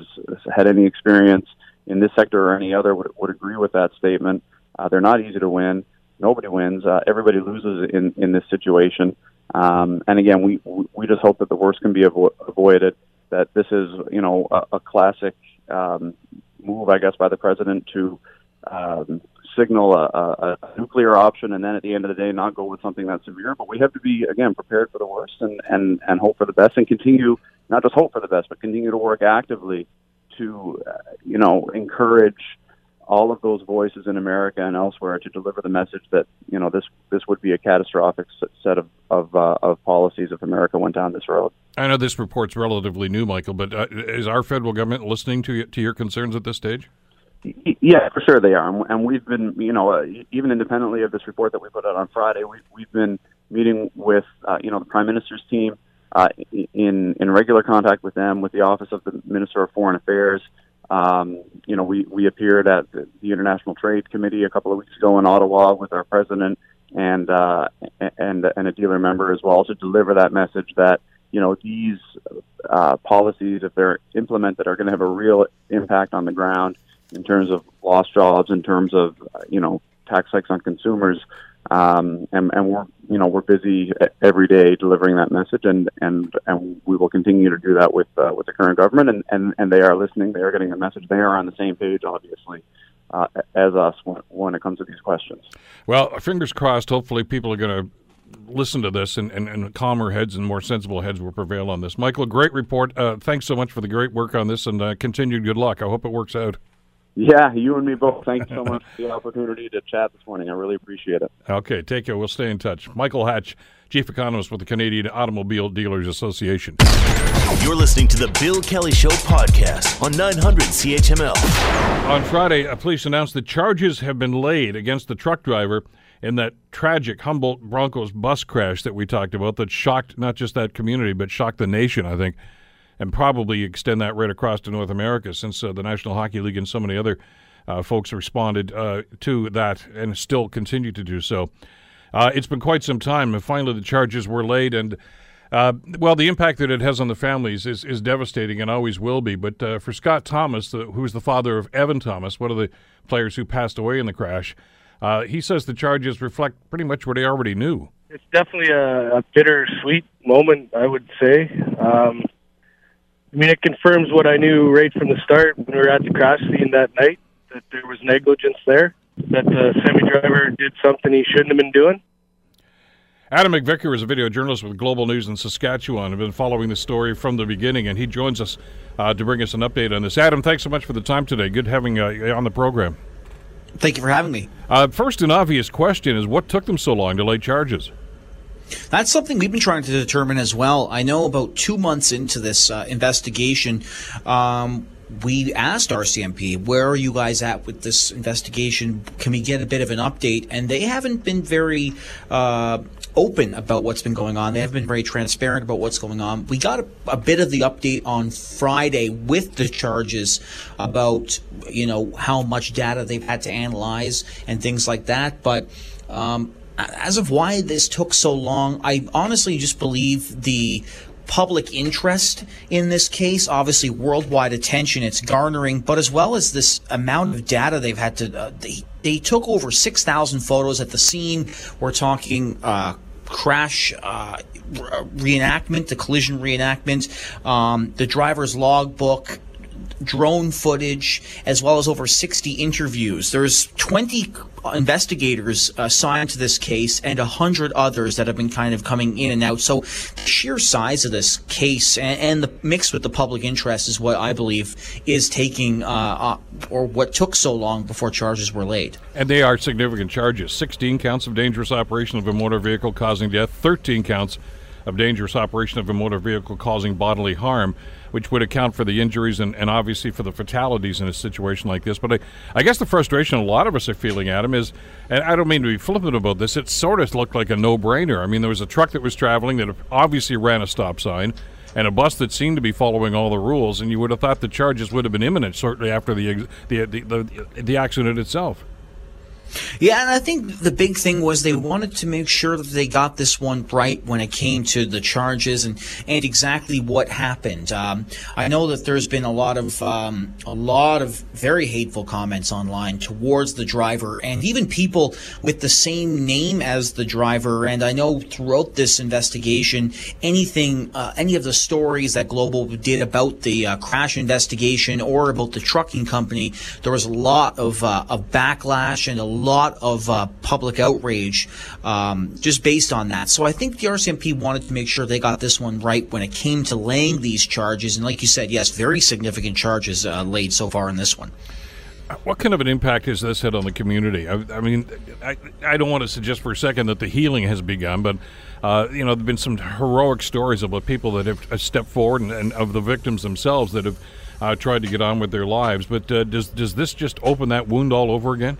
had any experience in this sector or any other would, would agree with that statement. Uh, they're not easy to win. Nobody wins. Uh, everybody loses in, in this situation. Um, and again, we we just hope that the worst can be avo- avoided. That this is you know a, a classic um, move, I guess, by the president to um, signal a, a, nuclear option, and then at the end of the day, not go with something that's severe. But we have to be again prepared for the worst and and and hope for the best, and continue not just hope for the best, but continue to work actively to uh, you know encourage all of those voices in America and elsewhere to deliver the message that you know this this would be a catastrophic set of of, uh, of policies if America went down this road. I know this report's relatively new, Michael, but uh, is our federal government listening to to your concerns at this stage? Yeah, for sure they are, and we've been, you know, uh, even independently of this report that we put out on Friday, we, we've been meeting with, uh, you know, the Prime Minister's team, uh, in in regular contact with them, with the Office of the Minister of Foreign Affairs. Um, you know, we we appeared at the, the International Trade Committee a couple of weeks ago in Ottawa with our president and uh, and and a dealer member as well to deliver that message that you know these uh, policies, if they're implemented, are going to have a real impact on the ground in terms of lost jobs, in terms of you know tax hikes on consumers, um, and, and we're you know we're busy every day delivering that message, and and and we will continue to do that with uh, with the current government, and, and and they are listening, they are getting the message, they are on the same page, obviously. Uh, as us when, when it comes to these questions. Well, fingers crossed. Hopefully, people are going to listen to this and, and, and, calmer heads and more sensible heads will prevail on this. Michael, great report. Uh, thanks so much for the great work on this and uh, continued good luck. I hope it works out. Yeah, you and me both. Thanks so much for the opportunity to chat this morning. I really appreciate it. Okay, take care. We'll stay in touch. Michael Hatch, Chief Economist with the Canadian Automobile Dealers Association. You're listening to the Bill Kelly Show podcast on 900 CHML. On Friday, police announced that charges have been laid against the truck driver in that tragic Humboldt Broncos bus crash that we talked about that shocked not just that community, but shocked the nation, I think and probably extend that right across to North America since uh, the National Hockey League and so many other uh, folks responded uh, to that and still continue to do so. Uh, it's been quite some time, and finally the charges were laid. And uh, well, the impact that it has on the families is, is devastating and always will be. But uh, for Scott Thomas, the, who's the father of Evan Thomas, one of the players who passed away in the crash, he says the charges reflect pretty much what he already knew. It's definitely a, a bittersweet moment, I would say. Um, I mean, it confirms what I knew right from the start when we were at the crash scene that night that there was negligence there, that the semi driver did something he shouldn't have been doing. Adam MacVicar is a video journalist with Global News in Saskatchewan. I've been following the story from the beginning, and he joins us uh, to bring us an update on this. Adam, thanks so much for the time today. Good having uh, you on the program. Thank you for having me. Uh, first, an obvious question is what took them so long to lay charges? That's something we've been trying to determine as well. I know about two months into this uh, investigation, um, we asked RCMP, where are you guys at with this investigation? Can we get a bit of an update? And they haven't been very uh, open about what's been going on. They haven't been very transparent about what's going on. We got a, a, bit of the update on Friday with the charges about, you know, how much data they've had to analyze and things like that. But um, as of why this took so long, I honestly just believe the public interest in this case, obviously worldwide attention it's garnering, but as well as this amount of data they've had to, uh, they, they took over 6,000 photos at the scene. We're talking, uh, crash uh, reenactment, the collision reenactment, um, the driver's logbook, drone footage, as well as over 60 interviews. There's 20 investigators assigned to this case and 100 others that have been kind of coming in and out. So the sheer size of this case and, and the mix with the public interest is what I believe is taking, uh, uh, or what took so long before charges were laid. And they are significant charges 16 counts of dangerous operation of a motor vehicle causing death, 13 counts of dangerous operation of a motor vehicle causing bodily harm which would account for the injuries and, and obviously for the fatalities in a situation like this. But I, I guess the frustration a lot of us are feeling, Adam, is, and I don't mean to be flippant about this, it sort of looked like a no brainer. I mean, there was a truck that was traveling that obviously ran a stop sign and a bus that seemed to be following all the rules, and you would have thought the charges would have been imminent shortly after the the, the, the, the accident itself. Yeah, and I think the big thing was they wanted to make sure that they got this one right when it came to the charges and, and exactly what happened. Um, I know that there's been a lot of um, a lot of very hateful comments online towards the driver and even people with the same name as the driver. And I know throughout this investigation, anything, uh, any of the stories that Global did about the uh, crash investigation or about the trucking company, there was a lot of uh, of backlash and a lot of uh, public outrage um, just based on that. So I think the RCMP wanted to make sure they got this one right when it came to laying these charges. And like you said, yes, very significant charges uh, laid so far in this one. What kind of an impact has this had on the community? I, I mean, I, I, don't want to suggest for a second that the healing has begun, but uh, you know, there've been some heroic stories about people that have stepped forward and, and of the victims themselves that have uh, tried to get on with their lives. But uh, does does this just open that wound all over again?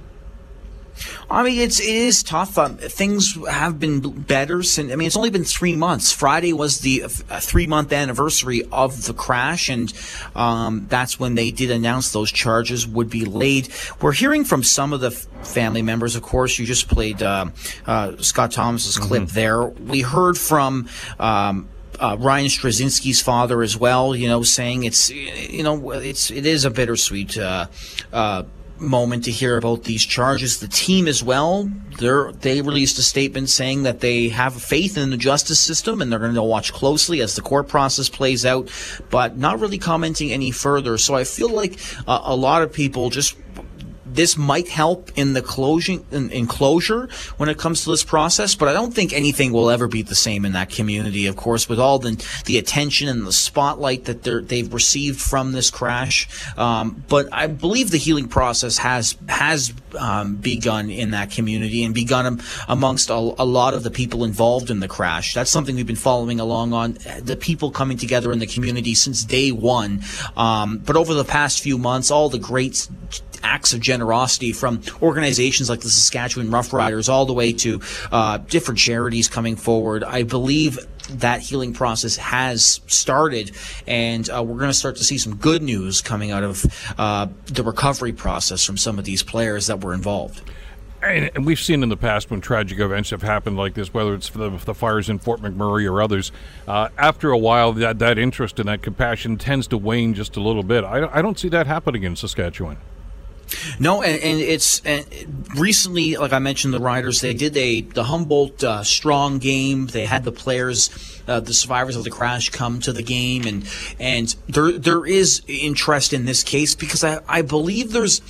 I mean, it's it is tough. Um, things have been better since. I mean, it's only been three months. Friday was the uh, three month anniversary of the crash, and um, that's when they did announce those charges would be laid. We're hearing from some of the family members. Of course, you just played uh, uh, Scott Thomas's mm-hmm. clip there. We heard from. Um, uh, Ryan Straschnitzki's father as well, you know, saying it's, you know, it's it is a bittersweet uh, uh, moment to hear about these charges. The team as well, they released a statement saying that they have faith in the justice system and they're going to watch closely as the court process plays out, but not really commenting any further. So I feel like uh, a lot of people just this might help in the closing in, in, closure when it comes to this process, but I don't think anything will ever be the same in that community. Of course, with all the the attention and the spotlight that they've received from this crash, um, but I believe the healing process has has um, begun in that community and begun amongst a, a, lot of the people involved in the crash. That's something we've been following along on the people coming together in the community since day one. Um, but over the past few months, all the great acts of generosity from organizations like the Saskatchewan Roughriders all the way to uh, different charities coming forward. I believe that healing process has started, and uh, we're going to start to see some good news coming out of uh, the recovery process from some of these players that were involved. And, we've seen in the past when tragic events have happened like this, whether it's the, the fires in Fort McMurray or others, uh, after a while, that, that interest and that compassion tends to wane just a little bit. I, I don't see that happening in Saskatchewan. No, and, and it's and recently, like I mentioned, the riders they did a the Humboldt uh, strong game. They had the players, uh, the survivors of the crash, come to the game, and and there there is interest in this case because I I believe there's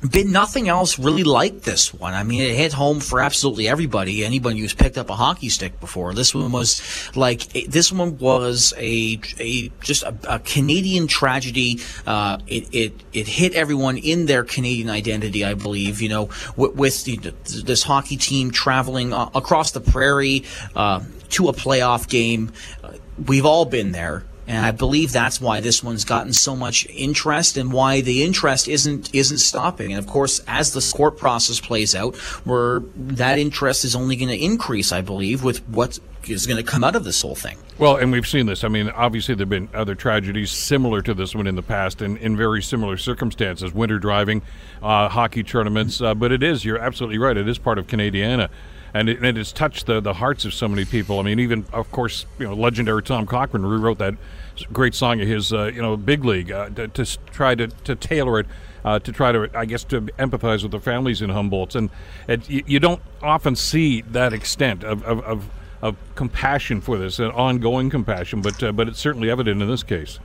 been nothing else really like this one. I mean, it hit home for absolutely everybody. Anybody who's picked up a hockey stick before. This one was like this one was a a just a, a Canadian tragedy. Uh, it it it hit everyone in their Canadian identity, I believe. You know, with, with the, this hockey team traveling uh, across the prairie uh, to a playoff game. Uh, we've all been there. And I believe that's why this one's gotten so much interest and why the interest isn't isn't stopping. And of course, as the court process plays out, where that interest is only going to increase, I believe, with what is going to come out of this whole thing. Well, and we've seen this. I mean, obviously, there have been other tragedies similar to this one in the past and in very similar circumstances winter driving, uh, hockey tournaments. Uh, but it is, you're absolutely right, it is part of Canadiana and it, it has touched the, the hearts of so many people. I mean, even of course, you know, legendary Tom Cochrane rewrote that great song of his, uh, you know, Big League, uh, to, to, try to, to tailor it. Uh, to try to, I guess, to empathize with the families in Humboldt, and it, you, you, don't often see that extent of, of, of, of compassion for this, an ongoing compassion, but uh, but it's certainly evident in this case.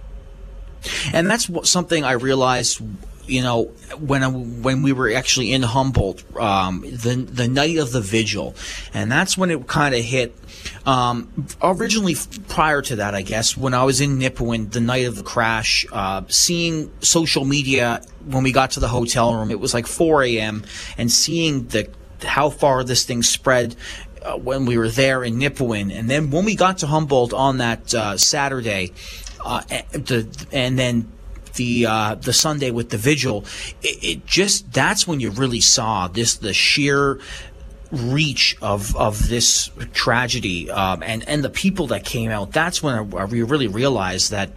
And that's what, something I realized you know, when I, when we were actually in Humboldt, um, the the night of the vigil, and that's when it kind of hit. Um, originally, prior to that, I guess, when I was in Nipawin, the night of the crash, uh, seeing social media when we got to the hotel room, it was like 4 a.m., and seeing the how far this thing spread uh, when we were there in Nipawin, and then when we got to Humboldt on that uh, Saturday, uh, and then the uh, the Sunday with the vigil, it, it, just that's when you really saw this the sheer reach of of this tragedy um, and and the people that came out. That's when I really realized that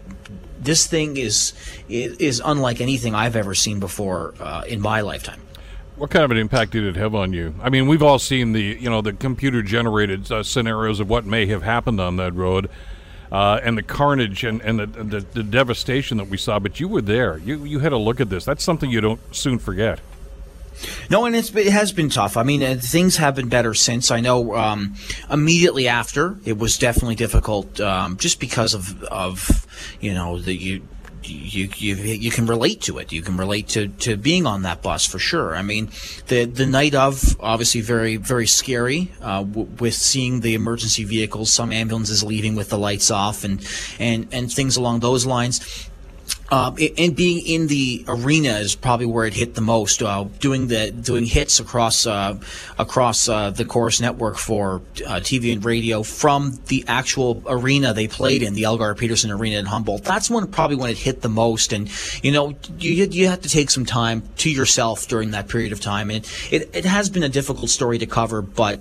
this thing is is unlike anything I've ever seen before uh, in my lifetime. What kind of an impact did it have on you? I mean, we've all seen the you know the computer generated uh, scenarios of what may have happened on that road uh, and the carnage and, and the, the, the, devastation that we saw. But you were there. You, you had a look at this. That's something you don't soon forget. No, and it's, it has been tough. I mean, uh, things have been better since. I know um, immediately after it was definitely difficult, um, just because of of you know the you you, you you can relate to it. You can relate to, to being on that bus for sure. I mean, the the night of obviously very very scary uh, w- with seeing the emergency vehicles, some ambulances leaving with the lights off, and and and things along those lines. Uh, and being in the arena is probably where it hit the most. Uh, doing the doing hits across uh, across uh, the Corus network for uh, TV and radio from the actual arena they played in, the Elgar Petersen Arena in Humboldt. That's when probably when it hit the most. And you know, you you have to take some time to yourself during that period of time. And it it has been a difficult story to cover, but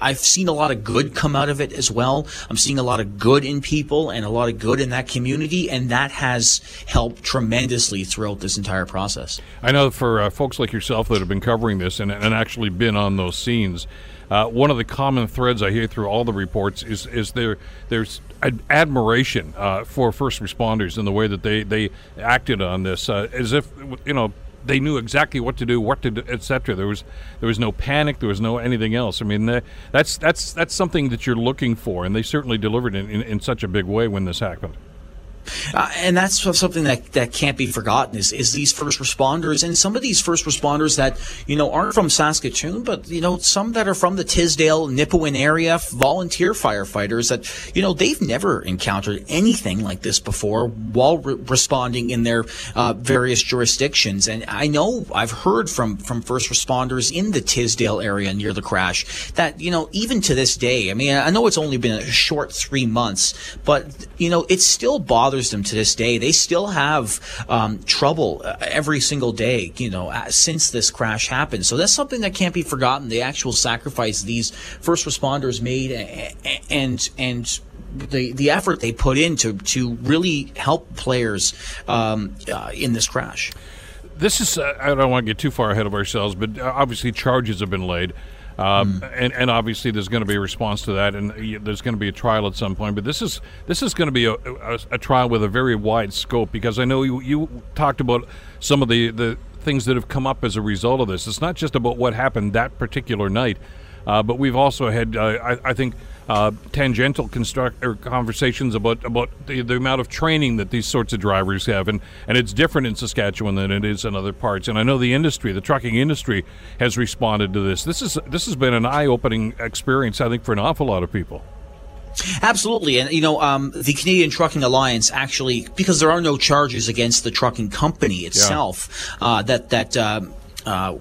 I've seen a lot of good come out of it as well. I'm seeing a lot of good in people and a lot of good in that community, and that has helped tremendously throughout this entire process. I know for uh, folks like yourself that have been covering this and, and actually been on those scenes, uh, one of the common threads I hear through all the reports is is there there's admiration uh, for first responders and the way that they, they acted on this, uh, as if you know they knew exactly what to do, what to do, etc. There was there was no panic, there was no anything else. I mean, that's that's that's something that you're looking for, and they certainly delivered in, in, in such a big way when this happened. Uh, and that's something that, that can't be forgotten is, is these first responders and some of these first responders that, you know, aren't from Saskatoon, but, you know, some that are from the Tisdale, Nipawin area, volunteer firefighters that, you know, they've never encountered anything like this before while re- responding in their uh, various jurisdictions. And I know I've heard from, from first responders in the Tisdale area near the crash that, you know, even to this day, I mean, I know it's only been a short three months, but, you know, it's still bothering bothers them to this day. They still have um, trouble uh, every single day, you know, since this crash happened. So that's something that can't be forgotten. The actual sacrifice these first responders made, and and the the effort they put in to to really help players um, uh, in this crash. This is uh, I don't want to get too far ahead of ourselves, but uh, obviously charges have been laid. Um, mm. and, and obviously there's going to be a response to that, and there's going to be a trial at some point. But this is this is going to be a, a, a trial with a very wide scope because I know you, you talked about some of the, the things that have come up as a result of this. It's not just about what happened that particular night, uh, but we've also had, uh, I, I, think, uh, tangential construct or conversations about about the, the, amount of training that these sorts of drivers have, and, and it's different in Saskatchewan than it is in other parts. And I know the industry, the trucking industry, has responded to this. This is this has been an eye-opening experience, I think, for an awful lot of people. Absolutely, and you know um, the Canadian Trucking Alliance actually, because there are no charges against the trucking company itself, yeah. uh, that that. Um, uh,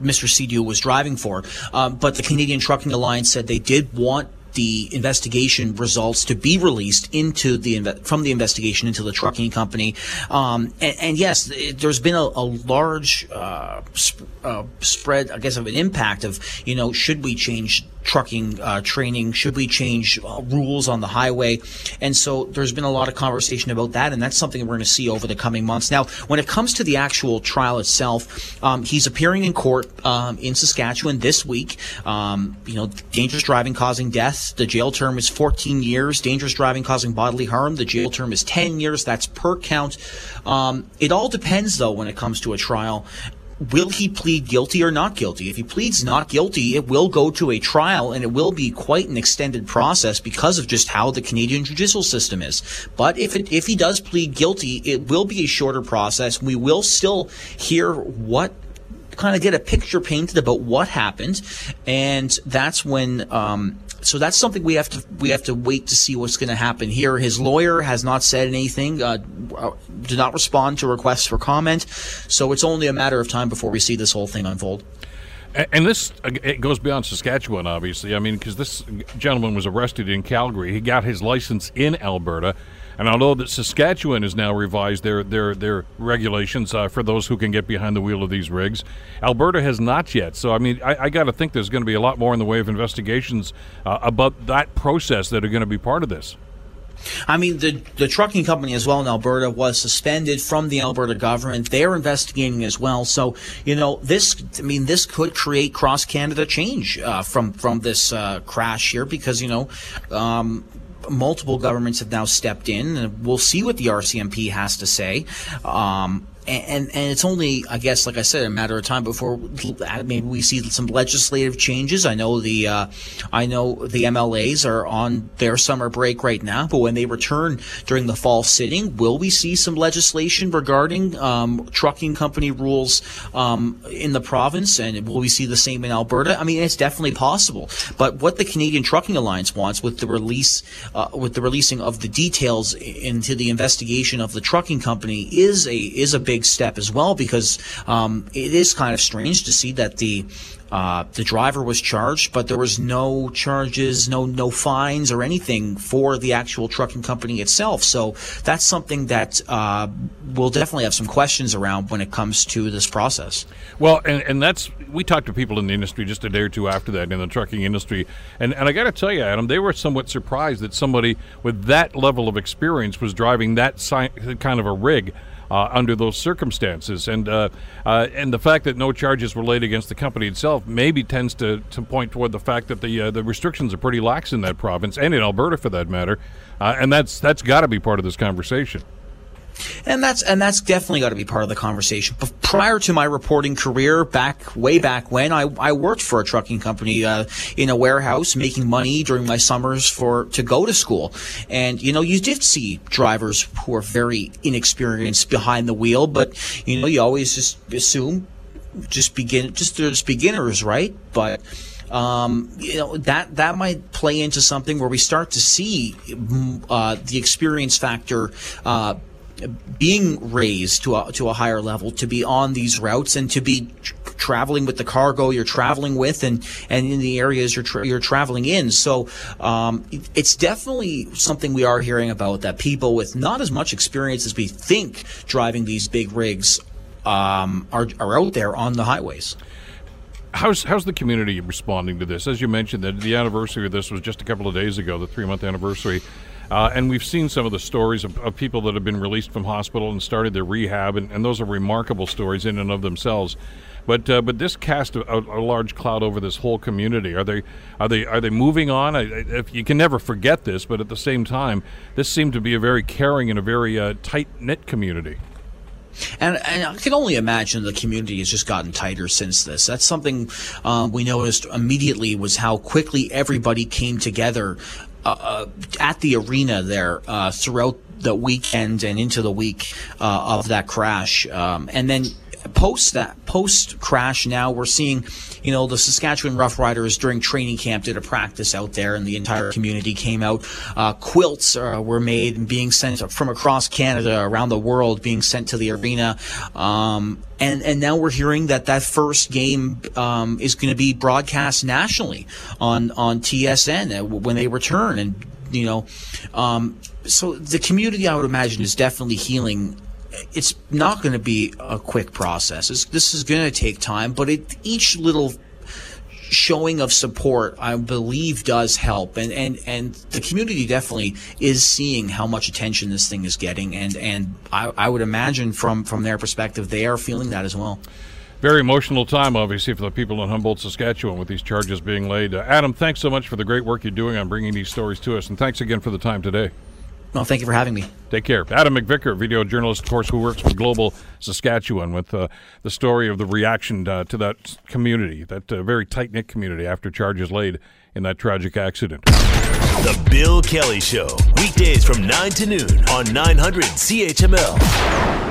Mr. Sidhu was driving for. Um, but the Canadian Trucking Alliance said they did want the investigation results to be released into the from the investigation into the trucking company. Um, and, and, yes, there's been a, a large uh, sp- uh, spread, I guess, of an impact of you know should we change trucking uh, training? Should we change uh, rules on the highway? And so there's been a lot of conversation about that, and that's something we're going to see over the coming months. Now, when it comes to the actual trial itself, um, he's appearing in court um, in Saskatchewan this week. Um, you know, dangerous driving causing death. The jail term is 14 years. Dangerous driving causing bodily harm. The jail term is 10 years. That's per count. Um, it all depends, though, when it comes to a trial will he plead guilty or not guilty? If he pleads not guilty, it will go to a trial and it will be quite an extended process because of just how the Canadian judicial system is. But if it, if he does plead guilty, it will be a shorter process. We will still hear what kind of get a picture painted about what happened, and that's when um, so that's something we have to we have to wait to see what's going to happen here. His lawyer has not said anything, uh, uh, did not respond to requests for comment, so it's only a matter of time before we see this whole thing unfold. And this it goes beyond Saskatchewan, obviously. I mean, because this gentleman was arrested in Calgary. He got his license in Alberta. And although that Saskatchewan has now revised their their their regulations uh, for those who can get behind the wheel of these rigs, Alberta has not yet. So I mean, I, I got to think there's going to be a lot more in the way of investigations uh, about that process that are going to be part of this. I mean, the the trucking company as well in Alberta was suspended from the Alberta government. They're investigating as well. So you know, this I mean, this could create cross Canada change uh, from from this uh, crash here because you know. Um, multiple governments have now stepped in, and we'll see what the RCMP has to say. Um, and, and it's only, I guess, like I said, a matter of time before maybe we see some legislative changes. I know the, uh, I know the MLAs are on their summer break right now, but when they return during the fall sitting, will we see some legislation regarding um, trucking company rules um, in the province, and will we see the same in Alberta? I mean, it's definitely possible. But what the Canadian Trucking Alliance wants with the release, uh, with the releasing of the details into the investigation of the trucking company, is a is a big step as well because um, it is kind of strange to see that the uh, the driver was charged, but there was no charges, no no fines or anything for the actual trucking company itself. So that's something that uh, we'll definitely have some questions around when it comes to this process. Well, and, and that's we talked to people in the industry just a day or two after that in the trucking industry, and and I got to tell you, Adam, they were somewhat surprised that somebody with that level of experience was driving that si- kind of a rig uh, under those circumstances. And uh, uh, and the fact that no charges were laid against the company itself maybe tends to, to point toward the fact that the uh, the restrictions are pretty lax in that province and in Alberta for that matter. Uh, and that's that's got to be part of this conversation and that's and that's definitely got to be part of the conversation. But prior to my reporting career, back way back when, I, I worked for a trucking company uh, in a warehouse, making money during my summers for to go to school. And you know, you did see drivers who are very inexperienced behind the wheel, but you know, you always just assume just begin just there's beginners, right? But um, you know that that might play into something where we start to see mm, uh, the experience factor uh, being raised to a, to a higher level to be on these routes and to be tr- traveling with the cargo you're traveling with and, and in the areas you're, tra- you're traveling in. So um, it's definitely something we are hearing about that people with not as much experience as we think driving these big rigs um, are, are out there on the highways. How's how's the community responding to this? As you mentioned, that the anniversary of this was just a couple of days ago, the three month anniversary. Uh, and we've seen some of the stories of, of, people that have been released from hospital and started their rehab, and, and those are remarkable stories in and of themselves. But uh, but this cast a, a, large cloud over this whole community. Are they are they are they moving on? I, if you can never forget this, but at the same time, this seemed to be a very caring and a very uh, tight knit community. And, and, I can only imagine the community has just gotten tighter since this. That's something um, we noticed immediately was how quickly everybody came together uh, uh, at the arena there uh, throughout the weekend and into the week uh, of that crash. Um, and then post that post crash now we're seeing you know the saskatchewan roughriders during training camp did a practice out there and the entire community came out. Uh, quilts uh, were made and being sent from across canada around the world being sent to the arena. Um, and and now we're hearing that that first game um, is going to be broadcast nationally on on tsn uh, when they return. And you know um, so the community i would imagine is definitely healing it's not going to be a quick process. It's, this is going to take time, but it, each little showing of support, I believe, does help, and and and the community definitely is seeing how much attention this thing is getting, and and I, I would imagine from from their perspective, they are feeling that as well. Very emotional time, obviously, for the people in Humboldt, Saskatchewan, with these charges being laid. Uh, Adam, thanks so much for the great work you're doing on bringing these stories to us, and thanks again for the time today. No, thank you for having me. Take care. Adam MacVicar, video journalist, of course, who works for Global Saskatchewan with uh, the story of the reaction uh, to that community, that uh, very tight knit community after charges laid in that tragic accident. The Bill Kelly Show, weekdays from 9 to noon on 900 CHML.